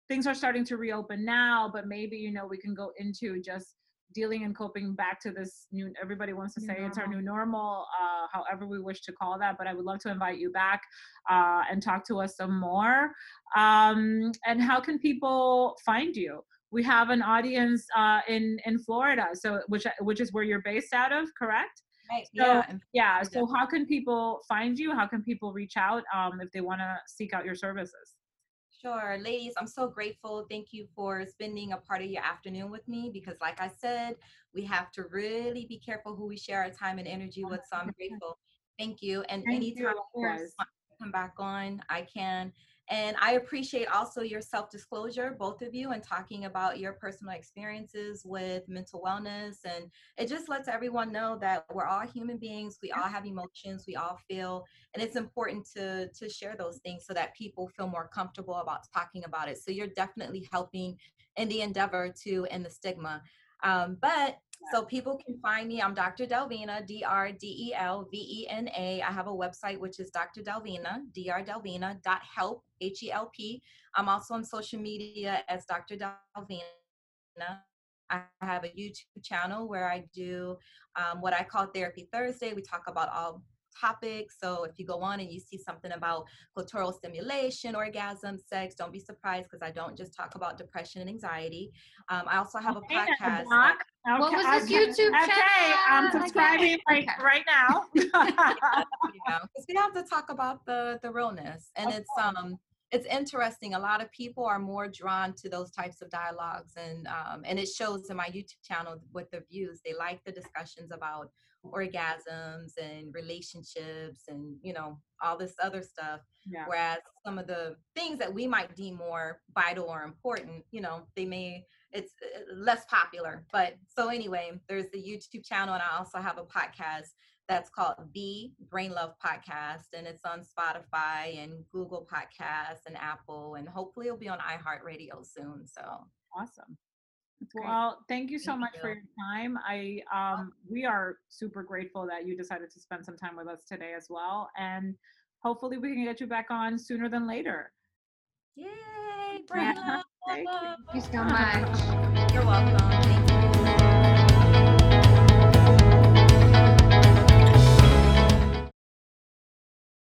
things are starting to reopen now, but maybe, you know, we can go into just dealing and coping back to this new everybody wants to New say it's our new normal uh, however we wish to call that but i would love to invite you back uh, and talk to us some more. Um, and how can people find you? We have an audience uh, in in florida so which which is where you're based out of correct? Right. So, yeah. yeah so how can people find you? How can people reach out um, if they want to seek out your services Sure, ladies, I'm so grateful. Thank you for spending a part of your afternoon with me because, like I said, we have to really be careful who we share our time and energy with. So I'm grateful. Thank you. And Thank anytime of you want to come back on, I can. And I appreciate also your self disclosure, both of you, and talking about your personal experiences with mental wellness. And it just lets everyone know that we're all human beings. We all have emotions. We all feel and it's important to to share those things so that people feel more comfortable about talking about it so you're definitely helping in the endeavor to end the stigma um, but so people can find me i'm dr delvena E d-r-d-e-l-v-e-n-a i have a website which is dr delvena drdelvena dot help h-e-l-p i'm also on social media as dr delvena. I have a YouTube channel where I do um, what I call Therapy Thursday. We talk about all topics. So if you go on and you see something about clitoral stimulation, orgasm, sex, don't be surprised because I don't just talk about depression and anxiety. Um, I also have a Okay, now, podcast. Doc. What was this okay, YouTube Okay, I'm subscribing Okay, right, okay. right now. because we have to talk about the the realness and Of it's um it's interesting a lot of people are more drawn to those types of dialogues and um and it shows in my youtube channel with the views they like the discussions about orgasms and relationships and you know all this other stuff Yeah. whereas some of the things that we might deem more vital or important you know they may it's uh, less popular but so anyway there's the youtube channel and i also have a podcast that's called the brain love podcast and it's on spotify and google podcasts and apple and hopefully it'll be on iheartradio soon so Awesome. Great. Well, thank you so Thank much for your time. I um we are super grateful that you decided to spend some time with us today as well. And hopefully we can get you back on sooner than later. yay brain Thank you. Thank you so much. you're welcome thank you